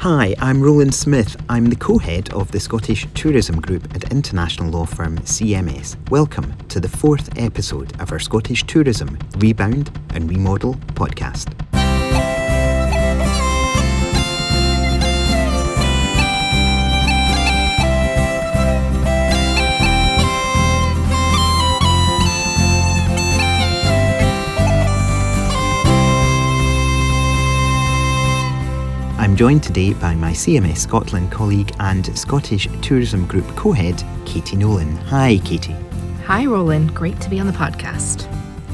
Hi, I'm Roland Smyth. I'm the co head of the Scottish Tourism Group at international law firm CMS. Welcome to the fourth episode of our Scottish Tourism Rebound and Remodel podcast. I'm joined today by my CMS Scotland colleague and Scottish Tourism Group co head, Katie Nolan. Hi, Katie. Hi, Roland. Great to be on the podcast.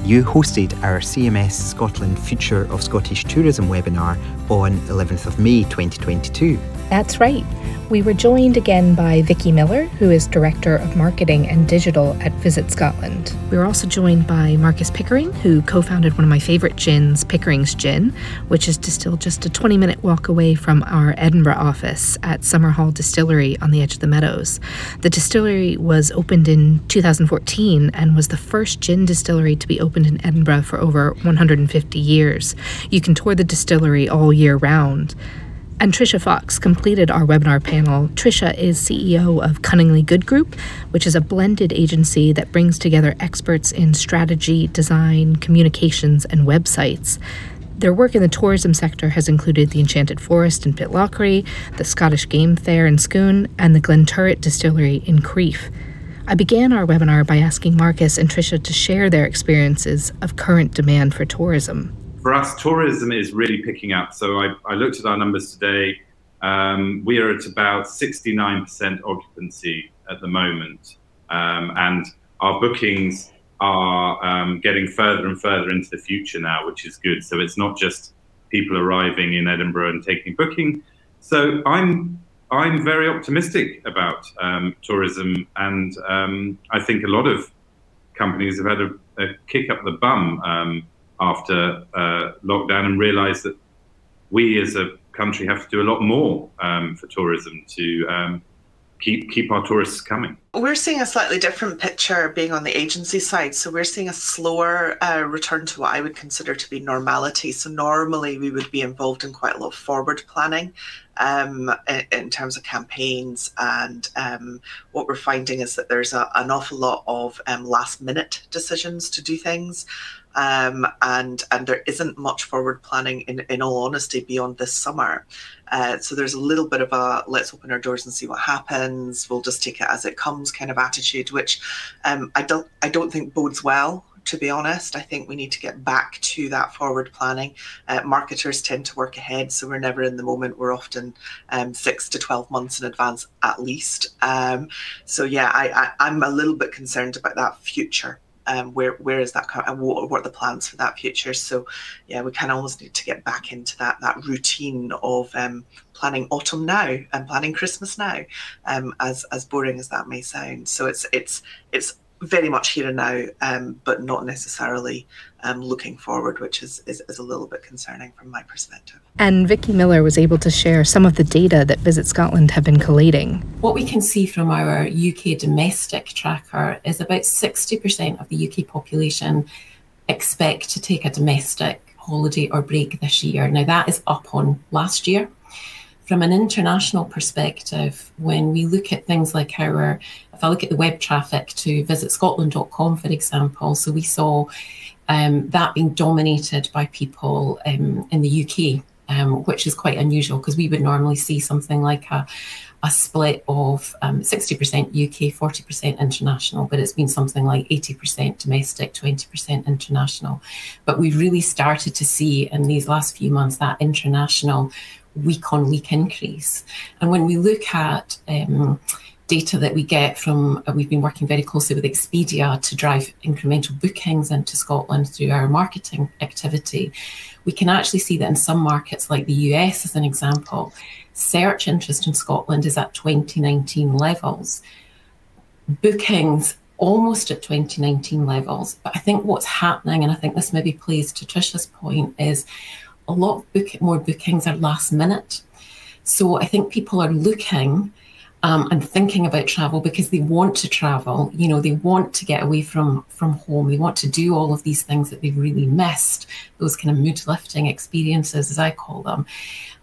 You hosted our CMS Scotland Future of Scottish Tourism webinar on 11th of May 2022. That's right. We were joined again by Vicki Miller, who is Director of Marketing and Digital at Visit Scotland. We were also joined by Marcus Pickering, who co founded one of my favourite gins, Pickering's Gin, which is distilled just a 20 minute walk away from our Edinburgh office at Summerhall Distillery on the edge of the Meadows. The distillery was opened in 2014 and was the first gin distillery to be opened in Edinburgh for over 150 years. You can tour the distillery all year round. And Tricia Fox completed our webinar panel. Tricia is CEO of Cunningly Good Group, which is a blended agency that brings together experts in strategy, design, communications, and websites. Their work in the tourism sector has included the Enchanted Forest in Pitlochry, the Scottish Game Fair in Scone, and the Glenturret Distillery in Crieff. I began our webinar by asking Marcus and Trisha to share their experiences of current demand for tourism for us, tourism is really picking up. So I, I looked at our numbers today. Um, we are at about 69% occupancy at the moment. Um, and our bookings are um, getting further and further into the future now, which is good. So it's not just people arriving in Edinburgh and taking booking. So I'm I'm very optimistic about um, tourism, and um, I think a lot of companies have had a, a kick up the bum um, after uh, lockdown and realised that we as a country have to do a lot more um, for tourism to um, keep keep our tourists coming. We're seeing a slightly different picture being on the agency side. So we're seeing a slower uh, return to what I would consider to be normality. So normally we would be involved in quite a lot of forward planning um, in, in, terms of campaigns. And um, what we're finding is that there's a, an awful lot of um, last minute decisions to do things. Um, and and there isn't much forward planning in, in all honesty beyond this summer. Uh, so there's a little bit of a let's open our doors and see what happens. We'll just take it as it comes kind of attitude, which um, I don't I don't think bodes well. To be honest, I think we need to get back to that forward planning. Uh, marketers tend to work ahead, so we're never in the moment. We're often um, six to twelve months in advance at least. Um, so yeah, I, I I'm a little bit concerned about that future um, where where is that and what, what are the plans for that future? So yeah we kind of almost need to get back into that that routine of um, planning autumn now and planning christmas now um, as as boring as that may sound. So it's it's it's very much here and now, um, but not necessarily um, looking forward, which is, is, is, a little bit concerning from my perspective. And Vicki Miller was able to share some of the data that Visit Scotland have been collating. What we can see from our UK domestic tracker is about 60% of the UK population expect to take a domestic holiday or break this year. Now, that is up on last year from an international perspective, when we look at things like our, if I look at the web traffic to visitscotland.com, for example, so we saw um, that being dominated by people um, in the UK, um, which is quite unusual because we would normally see something like a, a split of um, 60% UK, 40% international, but it's been something like 80% domestic, 20% international. But we really started to see in these last few months that international week on week increase. And when we look at um, data that we get from, uh, we've been working very closely with Expedia to drive incremental bookings into Scotland through our marketing activity. We can actually see that in some markets, like the US as an example, search interest in Scotland is at 2019 levels. Bookings almost at 2019 levels. But I think what's happening, and I think this maybe plays to Tricia's point, is a lot book, more bookings are last minute. So I think people are looking um, and thinking about travel because they want to travel. You know, they want to get away from from home. They want to do all of these things that they've really missed. Those kind of mood lifting experiences, as I call them.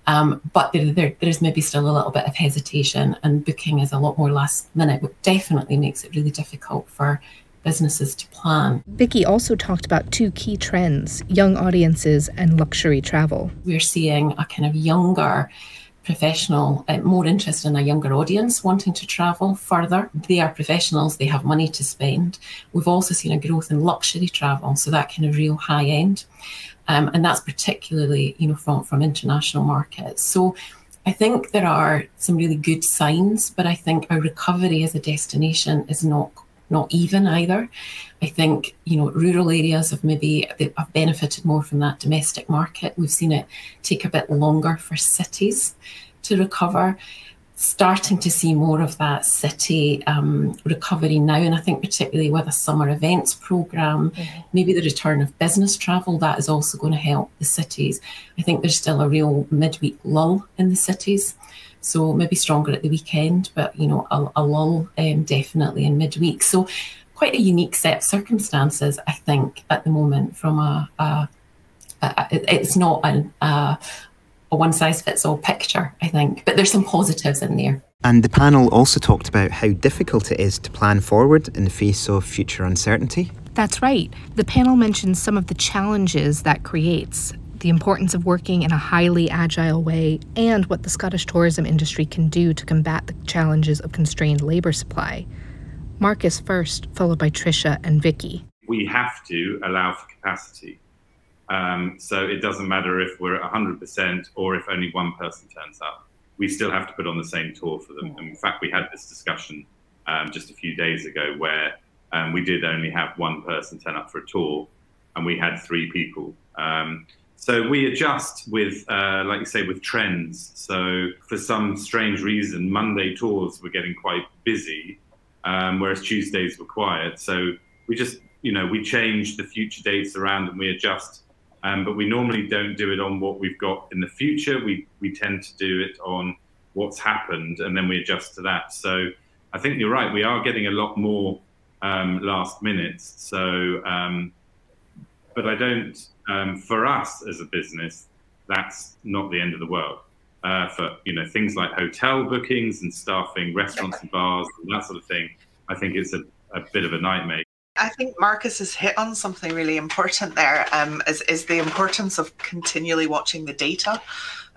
Um, but there, there, there's maybe still a little bit of hesitation, and booking is a lot more last minute, which definitely makes it really difficult for businesses to plan. Vicki also talked about two key trends young audiences and luxury travel. We're seeing a kind of younger professional, uh, more interest in a younger audience wanting to travel further. They are professionals, they have money to spend. We've also seen a growth in luxury travel, so that kind of real high end. Um, and that's particularly, you know, from, from international markets. So I think there are some really good signs, but I think our recovery as a destination is not not even either. I think you know rural areas have maybe have benefited more from that domestic market. We've seen it take a bit longer for cities to recover. Starting to see more of that city um, recovery now, and I think particularly with a summer events program, mm-hmm. maybe the return of business travel that is also going to help the cities. I think there's still a real midweek lull in the cities. So maybe stronger at the weekend, but you know, a, a lull um, definitely in midweek. So quite a unique set of circumstances, I think, at the moment. From a, a, a it's not a, a, a one size fits all picture, I think, but there's some positives in there. And the panel also talked about how difficult it is to plan forward in the face of future uncertainty. That's right. The panel mentions some of the challenges that creates the importance of working in a highly agile way, and what the Scottish tourism industry can do to combat the challenges of constrained labour supply. Marcus first, followed by Tricia and Vicki. We have to allow for capacity. Um, so it doesn't matter if we're at 100% or if only one person turns up. We still have to put on the same tour for them. And in fact, we had this discussion um, just a few days ago where um, we did only have one person turn up for a tour and we had three people. Um, so we adjust with, uh, like you say, with trends. So for some strange reason, Monday tours were getting quite busy, um, whereas Tuesdays were quiet. So we just, you know, we change the future dates around and we adjust. Um, but we normally don't do it on what we've got in the future. We we tend to do it on what's happened, and then we adjust to that. So I think you're right. We are getting a lot more um, last minutes. So, um, but I don't um, for us as a business, that's not the end of the world. Uh, for you know things like hotel bookings and staffing restaurants and bars and that sort of thing, I think it's a, a bit of a nightmare. I think Marcus has hit on something really important there. Um, is, is the importance of continually watching the data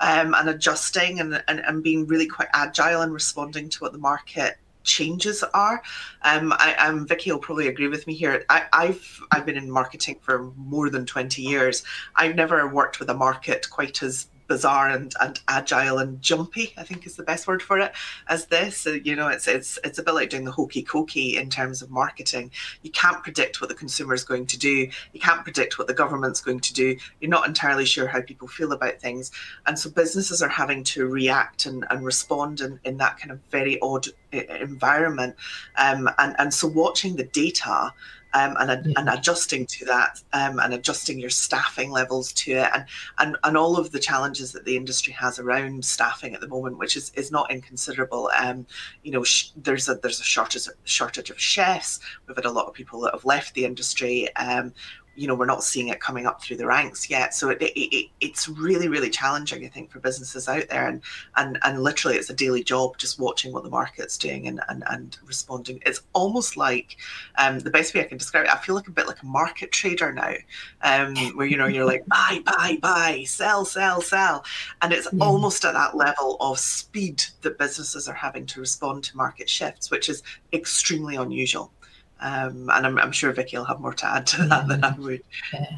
um, and adjusting and, and, and being really quite agile and responding to what the market changes are. Um, I, am Vicki will probably agree with me here. I, I've I've been in marketing for more than 20 years. I've never worked with a market quite as bizarre and, and agile and jumpy, I think is the best word for it, as this. you know, it's it's it's a bit like doing the hokey cokey in terms of marketing. You can't predict what the consumer is going to do. You can't predict what the government's going to do. You're not entirely sure how people feel about things. And so businesses are having to react and, and respond in, in that kind of very odd environment. Um, and, and so watching the data um, and, yeah. and adjusting to that um, and adjusting your staffing levels to it and, and and all of the challenges that the industry has around staffing at the moment, which is, is not inconsiderable. Um, you know, sh- there's a there's a shortage shortage of chefs. We've had a lot of people that have left the industry. Um, you know we're not seeing it coming up through the ranks yet. So it, it, it, it's really really challenging i think for businesses out there. And and and literally it's a daily job just watching what the market's doing and and, and responding. It's almost like um, the best way i can describe it i feel like a bit like a market trader now um, where you know you're like buy buy buy sell sell sell. And it's yeah. almost at that level of speed that businesses are having to respond to market shifts which is extremely unusual um, and I'm, I'm, sure Vicki will have more to add to that yeah. than I would. Yeah.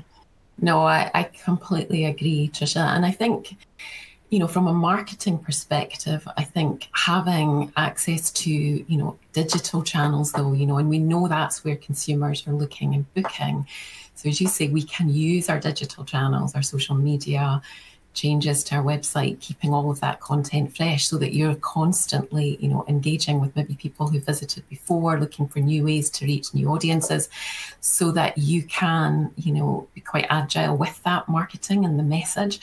No, I, I completely agree, Tricia. And I think, you know, from a marketing perspective, I think having access to, you know, digital channels, though, you know, and we know that's where consumers are looking and booking. So, as you say, we can use our digital channels, our social media, changes to our website, keeping all of that content fresh so that you're constantly, you know, engaging with maybe people who visited before, looking for new ways to reach new audiences, so that you can, you know, be quite agile with that marketing and the message.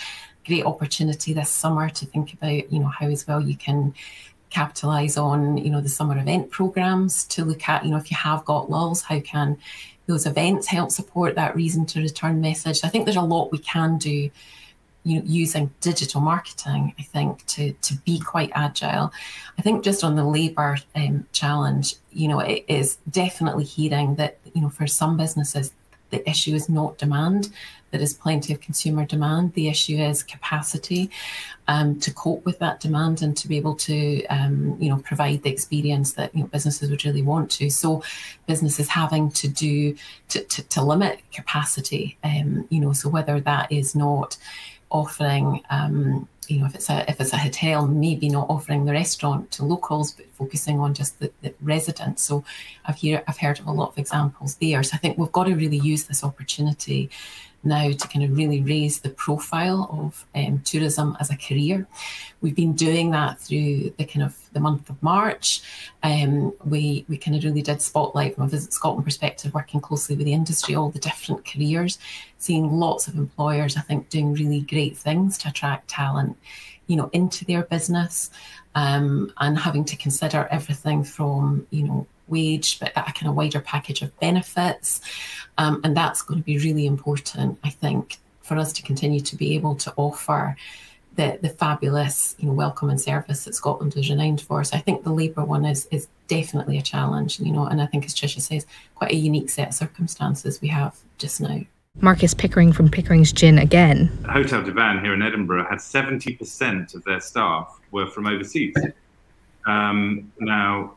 Great opportunity this summer to think about, you know, how as well you can capitalize on you know the summer event programs to look at you know if you have got lulls how can those events help support that reason to return message i think there's a lot we can do you know using digital marketing i think to to be quite agile i think just on the labor um, challenge you know it is definitely hearing that you know for some businesses the issue is not demand there is plenty of consumer demand. The issue is capacity um, to cope with that demand and to be able to, um, you know, provide the experience that you know, businesses would really want to. So, businesses having to do to, to, to limit capacity, um, you know, so whether that is not offering um, you know if it's a if it's a hotel maybe not offering the restaurant to locals but focusing on just the, the residents so i've hear i've heard of a lot of examples there so i think we've got to really use this opportunity now to kind of really raise the profile of um, tourism as a career. We've been doing that through the kind of the month of March. Um, we we kind of really did spotlight from a Visit Scotland perspective, working closely with the industry, all the different careers, seeing lots of employers, I think, doing really great things to attract talent, you know, into their business, um, and having to consider everything from you know wage, but a kind of wider package of benefits. Um, and that's going to be really important, I think, for us to continue to be able to offer the, the fabulous you know, welcome and service that Scotland is renowned for. So I think the labour one is is definitely a challenge, you know, and I think as Tricia says, quite a unique set of circumstances we have just now. Marcus Pickering from Pickering's Gin again. Hotel du Vin here in Edinburgh had 70% of their staff were from overseas. Um, now,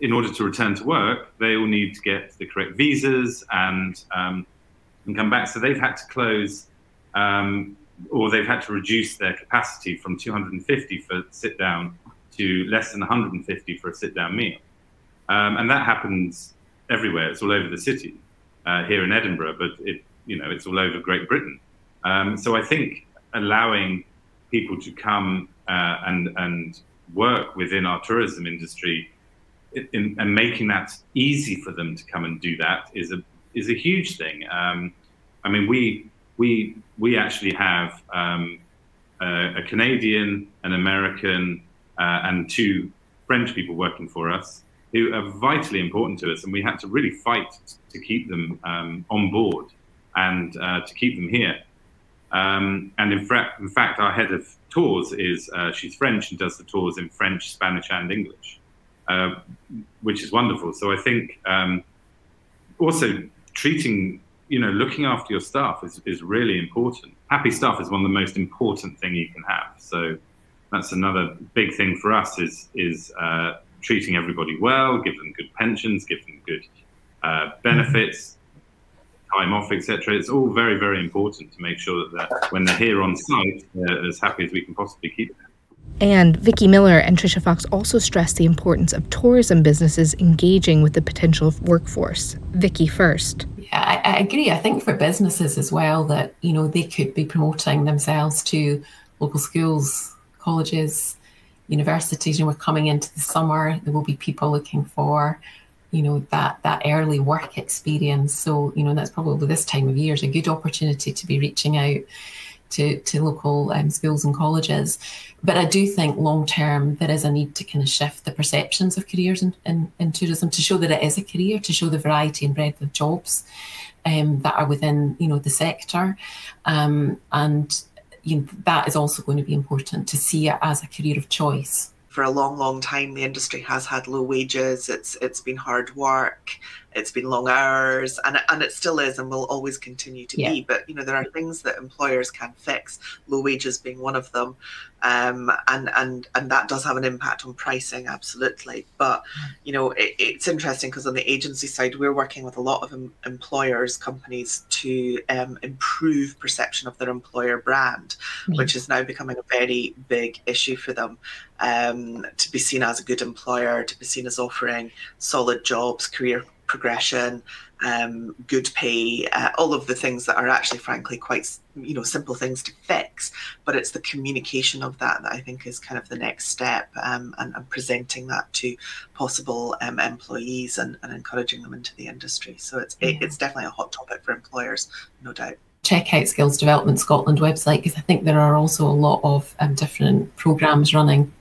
in order to return to work, they all need to get the correct visas and um, and come back. So they've had to close, um, or they've had to reduce their capacity from 250 for sit down to less than 150 for a sit down meal, um, and that happens everywhere. It's all over the city uh, here in Edinburgh, but it you know it's all over Great Britain. Um, so I think allowing people to come uh, and and work within our tourism industry in, and making that easy for them to come and do that is a is a huge thing. Um, I mean, we we we actually have um, a, a, Canadian, an American, uh, and two French people working for us who are vitally important to us, and we had to really fight to keep them um, on board and uh, to keep them here. Um, and in, fra- in, fact, our head of tours is uh, she's French and does the tours in French, Spanish, and English. Uh, which is wonderful. So I think um, also treating, you know, looking after your staff is, is really important. Happy staff is one of the most important thing you can have. So that's another big thing for us is is uh, treating everybody well, give them good pensions, give them good uh, benefits, time off, etc. It's all very very important to make sure that, that when they're here on site, they're as happy as we can possibly keep them. And Vicki Miller and Tricia Fox also stressed the importance of tourism businesses engaging with the potential workforce. Vicki first. Yeah, I, I, agree. I think for businesses as well that you know they could be promoting themselves to local schools, colleges, universities. You know, we're coming into the summer. There will be people looking for you know that that early work experience. So you know that's probably this time of year is a good opportunity to be reaching out to, to local um, schools and colleges. But I do think long term there is a need to kind of shift the perceptions of careers in, in, in tourism to show that it is a career, to show the variety and breadth of jobs um, that are within you know the sector, um, and you know, that is also going to be important to see it as a career of choice for a long, long time, the industry has had low wages. It's it's been hard work. It's been long hours, and and it still is, and will always continue to yeah. be. But you know, there are things that employers can fix. Low wages being one of them, um, and and and that does have an impact on pricing, absolutely. But you know, it, it's interesting because on the agency side, we're working with a lot of em- employers, companies to um, improve perception of their employer brand, mm-hmm. which is now becoming a very big issue for them um, to be seen as a good employer, to be seen as offering solid jobs, career progression, um, good pay, uh, all of the things that are actually, frankly, quite you know simple things to fix. But it's the communication of that that I think is kind of the next step, um, and, and, presenting that to possible um, employees and, and, encouraging them into the industry. So it's it, it's definitely a hot topic for employers, no doubt check out Skills Development Scotland website because I think there are also a lot of um, different programs running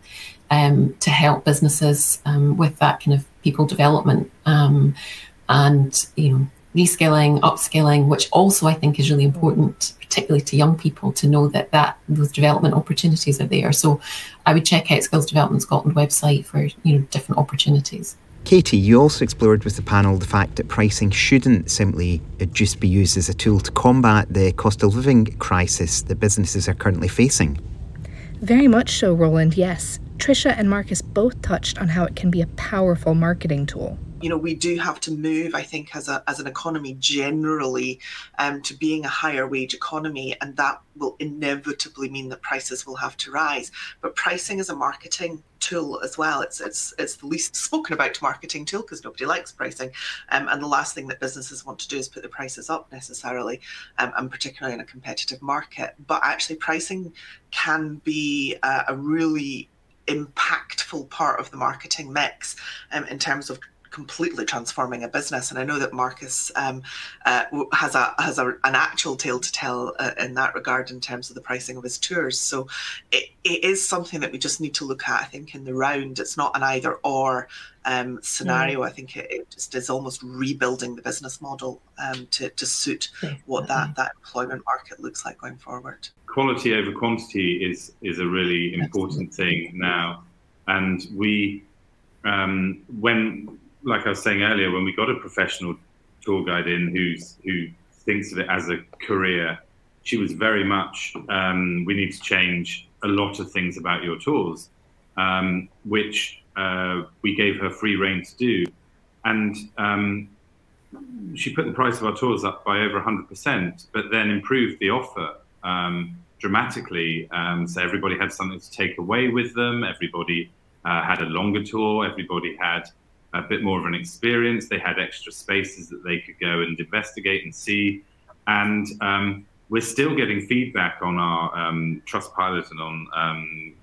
um, to help businesses um, with that kind of people development um, and you know reskilling, upskilling, which also I think is really important, particularly to young people, to know that that those development opportunities are there. So I would check out Skills Development Scotland website for you know different opportunities. Katie, you also explored with the panel the fact that pricing shouldn't simply just be used as a tool to combat the cost of living crisis that businesses are currently facing. Very much so, Roland, yes. Tricia and Marcus both touched on how it can be a powerful marketing tool. You know we do have to move i think as a as an economy generally um, to being a higher wage economy and that will inevitably mean that prices will have to rise. But pricing is a marketing tool as well. It's it's it's the least spoken about marketing tool because nobody likes pricing. Um, and the last thing that businesses want to do is put the prices up necessarily um, and particularly in a competitive market. But actually pricing can be uh, a really impactful part of the marketing mix um, in terms of completely transforming a business. And I know that Marcus um, uh, has a has a, an actual tale to tell uh, in that regard in terms of the pricing of his tours. So it, it is something that we just need to look at. I think in the round, it's not an either or um, scenario. Mm. I think it, it, just is almost rebuilding the business model um, to to suit what that that employment market looks like going forward. Quality over quantity is is a really important Absolutely. thing now, and we um, when like I was saying earlier, when we got a professional tour guide in who's who thinks of it as a career, she was very much um, we need to change a lot of things about your tours, um, which uh, we gave her free reign to do, and um, she put the price of our tours up by over 100%, but then improved the offer um, dramatically. Um, so everybody had something to take away with them. Everybody uh, had a longer tour. Everybody had a bit more of an experience. They had extra spaces that they could go and investigate and see. And um, we're still getting feedback on our um, Trustpilot and on um,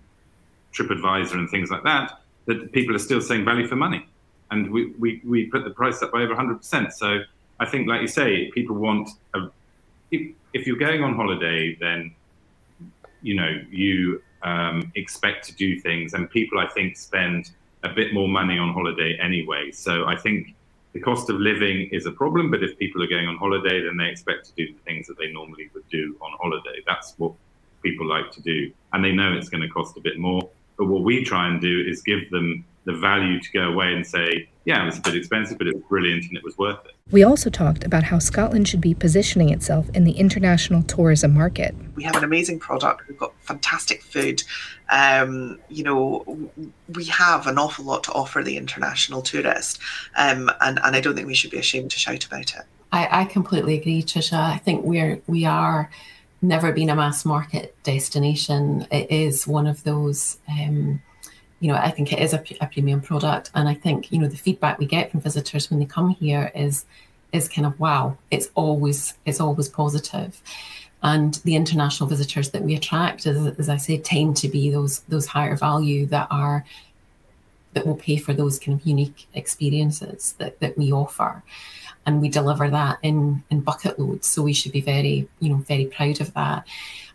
TripAdvisor and things like that, that people are still saying value for money. And we, we, we put the price up by over 100%. So I think, like you say, people want, a, if, if you're going on holiday, then, you know, you um, expect to do things. And people, I think, spend – a bit more money on holiday anyway. So I think the cost of living is a problem, but if people are going on holiday, then they expect to do the things that they normally would do on holiday. That's what people like to do. And they know it's going to cost a bit more. But what we try and do is give them the value to go away and say, yeah, it was a bit expensive, but it was brilliant and it was worth it. We also talked about how Scotland should be positioning itself in the international tourism market. We have an amazing product. We've got fantastic food. Um, you know, we have an awful lot to offer the international tourist, um, and and I don't think we should be ashamed to shout about it. I, I completely agree, Tricia. I think we're we are never been a mass market destination. It is one of those. Um, you know, I think it is a, a, premium product, and I think you know the feedback we get from visitors when they come here is is kind of wow. It's always it's always positive, and the international visitors that we attract, as, as I say, tend to be those those higher value that are that will pay for those kind of unique experiences that that we offer and we deliver that in in bucket loads so we should be very you know very proud of that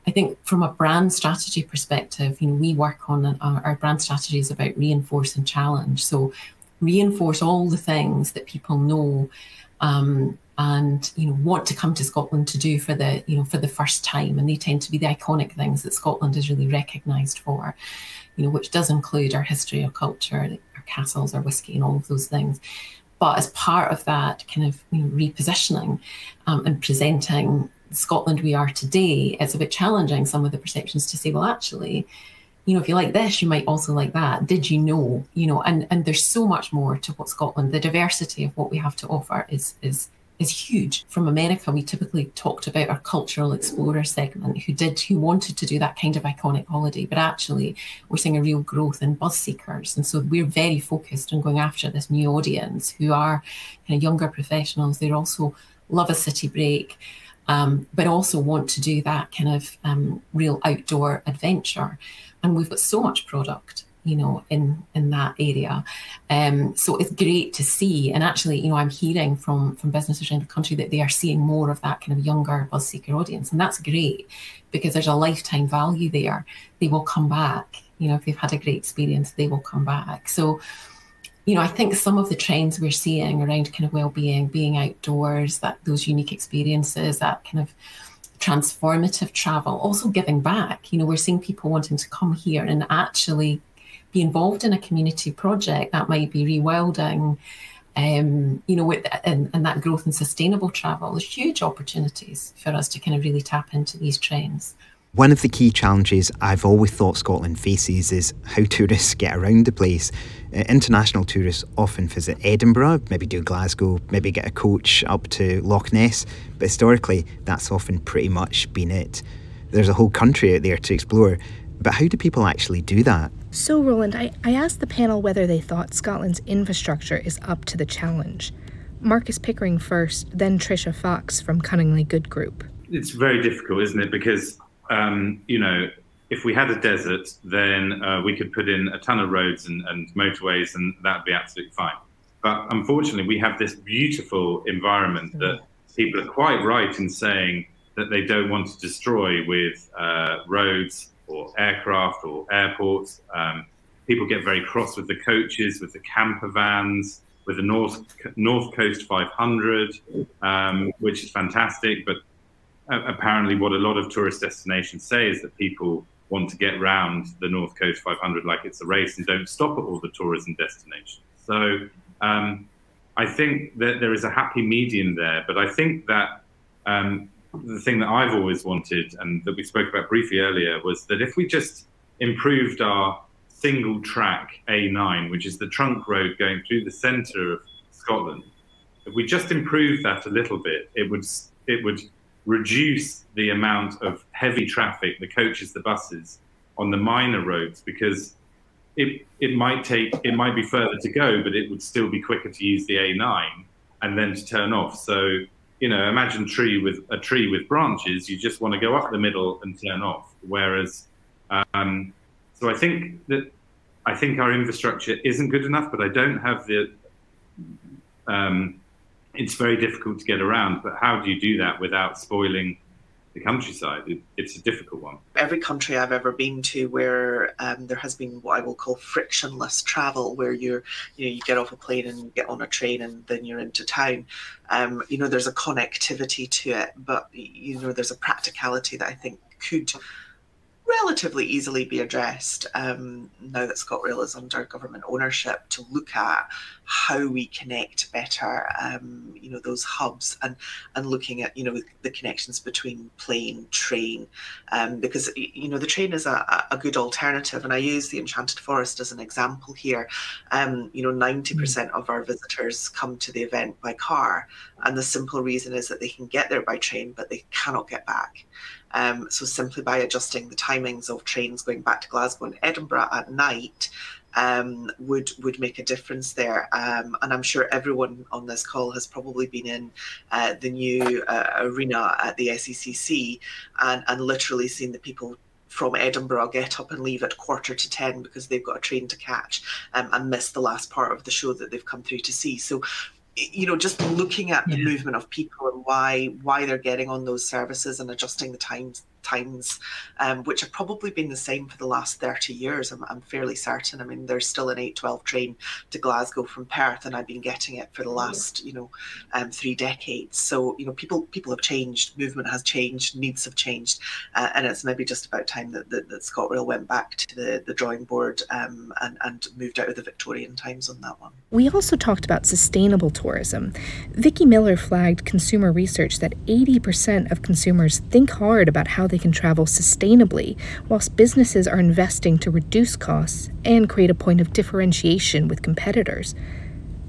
I think from a brand strategy perspective, you know, we work on our, our brand strategy is about reinforce and challenge. So reinforce all the things that people know um, and you know want to come to Scotland to do for the you know for the first time, and they tend to be the iconic things that Scotland is really recognised for, you know, which does include our history, our culture, our castles, our whiskey, and all of those things. But as part of that kind of you know, repositioning um, and presenting Scotland we are today, it's a bit challenging some of the perceptions to say, well, actually, you know, if you like this, you might also like that. Did you know? You know, and and there's so much more to what Scotland. The diversity of what we have to offer is is is huge. From America, we typically talked about our cultural explorer segment who did who wanted to do that kind of iconic holiday, but actually we're seeing a real growth in buzz seekers. And so we're very focused on going after this new audience who are kind of younger professionals. They also love a city break um, but also want to do that kind of um, real outdoor adventure. And we've got so much product you know in in that area. Um, so it's great to see. And actually you know i'm hearing from from businesses around the country that they are seeing more of that kind of younger buzz seeker audience. And that's great because there's a lifetime value there. They will come back. You know, if they've had a great experience, they will come back. So, you know, I think some of the trends we're seeing around kind of well-being, being outdoors, that those unique experiences, that kind of transformative travel, also giving back. You know, we're seeing people wanting to come here and actually be involved in a community project that might be rewilding, um, you know, with, and, and that growth and sustainable travel. There's huge opportunities for us to kind of really tap into these trends. One of the key challenges I've always thought Scotland faces is how tourists get around the place. Uh, international tourists often visit Edinburgh, maybe do Glasgow, maybe get a coach up to Loch Ness, but historically that's often pretty much been it. There's a whole country out there to explore, but how do people actually do that? So, Roland, I, I asked the panel whether they thought Scotland's infrastructure is up to the challenge. Marcus Pickering first, then Tricia Fox from Cunningly Good Group. It's very difficult, isn't it? Because, um, you know, if we had a desert, then uh, we could put in a ton of roads and, and motorways, and that'd be absolutely fine. But unfortunately, we have this beautiful environment that people are quite right in saying that they don't want to destroy with uh, roads or aircraft or airports. Um, people get very cross with the coaches, with the camper vans, with the North North Coast 500, um, which is fantastic. But apparently, what a lot of tourist destinations say is that people want to get round the North Coast 500 like it's a race and don't stop at all the tourism destinations. So um, I think that there is a happy medium there, but I think that um, the thing that I've always wanted and that we spoke about briefly earlier was that if we just improved our single track A9, which is the trunk road going through the centre of Scotland, if we just improved that a little bit, it would it would reduce the amount of heavy traffic, the coaches, the buses on the minor roads because it it might take it might be further to go, but it would still be quicker to use the A9 and then to turn off. So you know, imagine tree with a tree with branches. You just want to go up the middle and turn off. Whereas, um, so I think that I think our infrastructure isn't good enough, but I don't have the. Um, it's very difficult to get around, but how do you do that without spoiling the countryside? It, it's a difficult one. Every country I've ever been to where um, there has been what I will call frictionless travel, where you're, you know, you get off a plane and you get on a train and then you're into town. Um, you know, there's a connectivity to it, but you know, there's a practicality that I think could relatively easily be addressed um, now that ScotRail is under government ownership to look at how we connect better, um, you know, those hubs and and looking at you know the connections between plane, train, um, because you know the train is a, a good alternative, and I use the Enchanted Forest as an example here. Um, you know, ninety percent of our visitors come to the event by car, and the simple reason is that they can get there by train, but they cannot get back. Um, so simply by adjusting the timings of trains going back to Glasgow and Edinburgh at night um, would would make a difference there. Um, and I'm sure everyone on this call has probably been in uh, the new uh, arena at the SECC and, and literally seen the people from Edinburgh get up and leave at quarter to 10 because they've got a train to catch um, and miss the last part of the show that they've come through to see. So you know just looking at the yeah. movement of people and why why they're getting on those services and adjusting the times times, um, which have probably been the same for the last 30 years. I'm, I'm fairly certain. I mean, there's still an 812 train to Glasgow from Perth, and I've been getting it for the last, you know, um, three decades. So, you know, people people have changed, movement has changed, needs have changed, uh, and it's maybe just about time that, that, that ScotRail went back to the, the drawing board um, and, and moved out of the Victorian times on that one. We also talked about sustainable tourism. Vicki Miller flagged consumer research that 80% of consumers think hard about how they can travel sustainably, whilst businesses are investing to reduce costs and create a point of differentiation with competitors.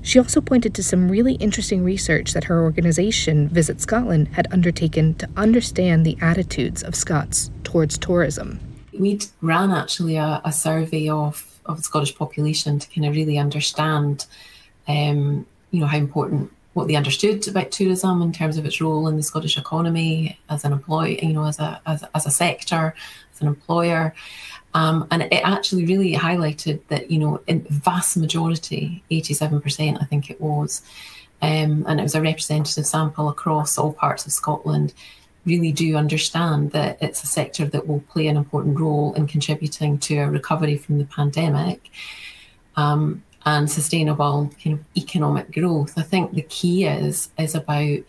She also pointed to some really interesting research that her organisation, Visit Scotland, had undertaken to understand the attitudes of Scots towards tourism. We ran actually a, a survey of, of the Scottish population to kind of really understand, um, you know, how important what they understood about tourism in terms of its role in the Scottish economy as an employee, you know, as a as, as a sector, as an employer. Um, and it actually really highlighted that, you know, in vast majority, 87%, I think it was, um, and it was a representative sample across all parts of Scotland, really do understand that it's a sector that will play an important role in contributing to a recovery from the pandemic um, and sustainable kind of economic growth. I think the key is is about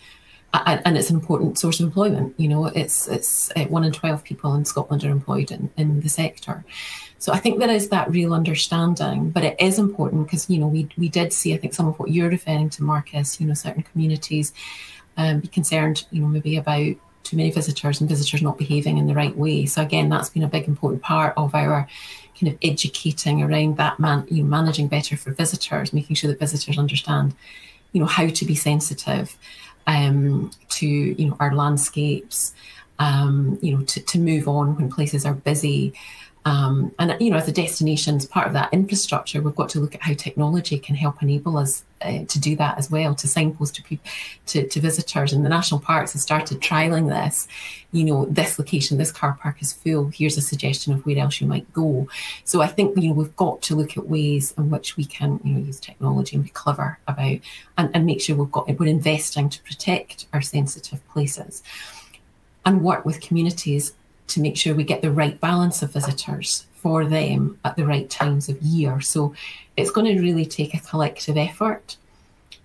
and it's an important source of employment. You know, it's it's uh, one in twelve people in Scotland are employed in, in the sector. So I think there is that real understanding, but it is important because you know we we did see I think some of what you're referring to, Marcus. You know, certain communities um, be concerned, you know, maybe about too many visitors and visitors not behaving in the right way. So again, that's been a big important part of our kind of educating around that man, you know, managing better for visitors, making sure that visitors understand, you know, how to be sensitive um, to you know our landscapes, um, you know, to, to move on when places are busy. Um, and you know, as a destination, as part of that infrastructure, we've got to look at how technology can help enable us uh, to do that as well, to signpost to people, to, to visitors. And the national parks have started trialing this. You know, this location, this car park is full. Here's a suggestion of where else you might go. So I think you know we've got to look at ways in which we can you know use technology and be clever about and, and make sure we've got we're investing to protect our sensitive places and work with communities to make sure we get the right balance of visitors for them at the right times of year. So it's going to really take a collective effort,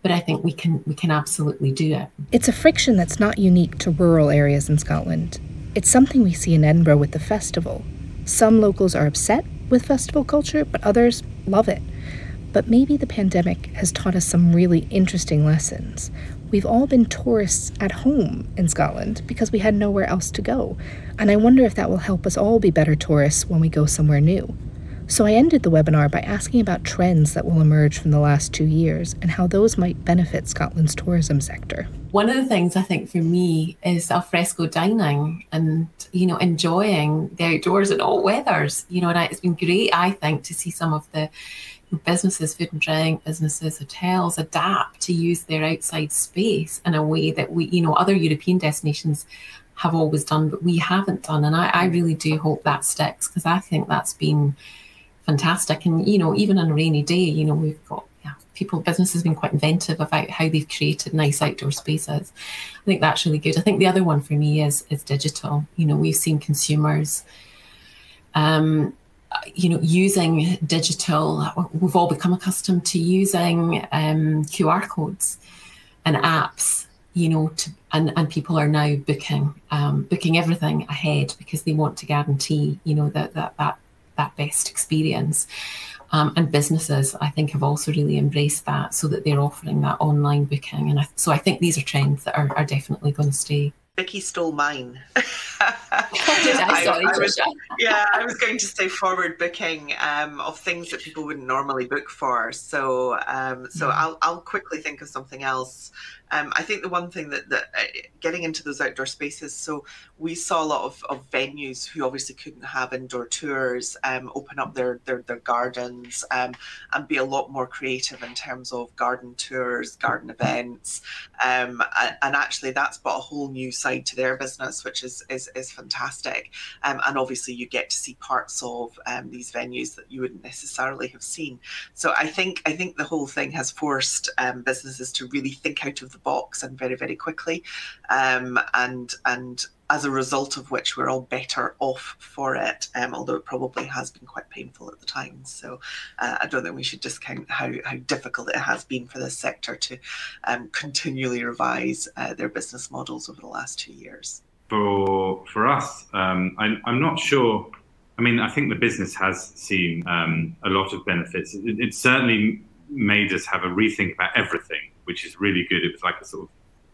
but I think we can we can absolutely do it. It's a friction that's not unique to rural areas in Scotland. It's something we see in Edinburgh with the festival. Some locals are upset with festival culture, but others love it. But maybe the pandemic has taught us some really interesting lessons. We've all been tourists at home in Scotland because we had nowhere else to go, and I wonder if that will help us all be better tourists when we go somewhere new. So I ended the webinar by asking about trends that will emerge from the last two years and how those might benefit Scotland's tourism sector. One of the things I think for me is alfresco dining and, you know, enjoying the outdoors in all weathers. You know, and it's been great, I think, to see some of the businesses, food and drink businesses, hotels adapt to use their outside space in a way that we, you know, other European destinations have always done, but we haven't done. And I, I really do hope that sticks because I think that's been fantastic. And, you know, even on a rainy day, you know, we've got yeah, people, businesses have been quite inventive about how they've created nice outdoor spaces. I think that's really good. I think the other one for me is is digital. You know, we've seen consumers um, you know, using digital, we've all become accustomed to using um, QR codes and apps, you know, to, and, and people are now booking, um, booking everything ahead because they want to guarantee, you know, that, that, that, that best experience. Um, and businesses, I think, have also really embraced that so that they're offering that online booking. And I, so I think these are trends that are, are definitely going to stay. Vicki stole mine. I, Sorry, I was, yeah, I was going to say forward booking um, of things that people wouldn't normally book for. So, um, so mm. I'll I'll quickly think of something else um, I think the one thing that, that uh, getting into those outdoor spaces, so we saw a lot of, of venues who obviously couldn't have indoor tours um, open up their their, their gardens um, and be a lot more creative in terms of garden tours, garden events, um, and, and, actually that's brought a whole new side to their business, which is is, is fantastic. Um, and obviously you get to see parts of um, these venues that you wouldn't necessarily have seen. So I think I think the whole thing has forced businesses to really think out of the box and very very quickly. Um, and and as a result of which we're all better off for it um, although it probably has been quite painful at the time so uh, i don't think we should discount how, how difficult it has been for this sector to um, continually revise uh, their business models over the last two years. For for us um, I, i'm not sure. I mean, I think the business has seen um, a lot of benefits. It, it, certainly made us have a rethink about everything which is really good. It was like a sort of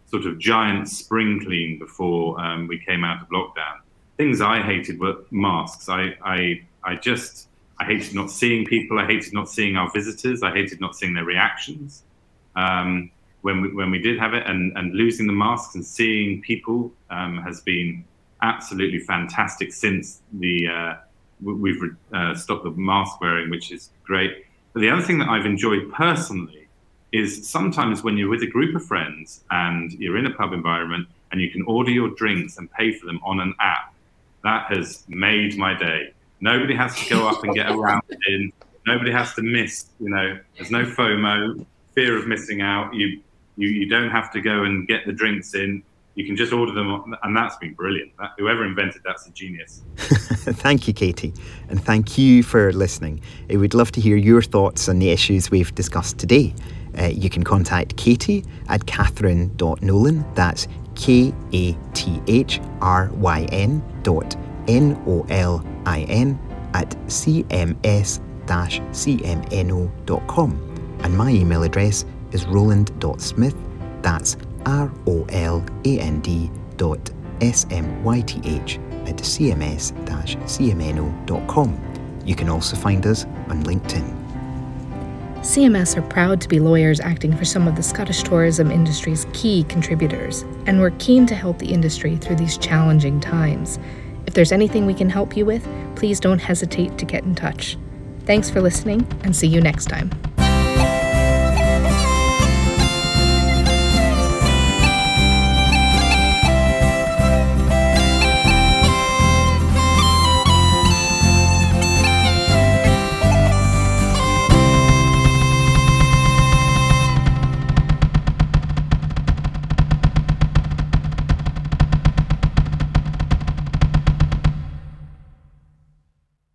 sort of giant spring clean before um, we came out of lockdown. Things I hated were masks. I, I I just I hated not seeing people. I hated not seeing our visitors. I hated not seeing their reactions um, when we when we did have it. And and losing the masks and seeing people um, has been absolutely fantastic since the uh, we've uh, stopped the mask wearing, which is great. But the other thing that I've enjoyed personally is sometimes when you're with a group of friends and you're in a pub environment and you can order your drinks and pay for them on an app, that has made my day. Nobody has to go up and get around in. Nobody has to miss. You know, there's no FOMO, fear of missing out. You you you don't have to go and get the drinks in. you can just order them, and that's been brilliant. That, whoever invented that's a genius. thank you, Katie, and thank you for listening. Uh, I would love to hear your thoughts on the issues we've discussed today. Uh, you can contact Katie at kathryn.nolan, that's K A T H R Y N dot N O L I N at cms cmno.com. And my email address is roland.smyth, that's R O L A N D dot S M Y T H at cms cmno.com. You can also find us on LinkedIn. CMS are proud to be lawyers acting for some of the Scottish tourism industry's key contributors, and we're keen to help the industry through these challenging times. If there's anything we can help you with, please don't hesitate to get in touch. Thanks for listening, and see you next time.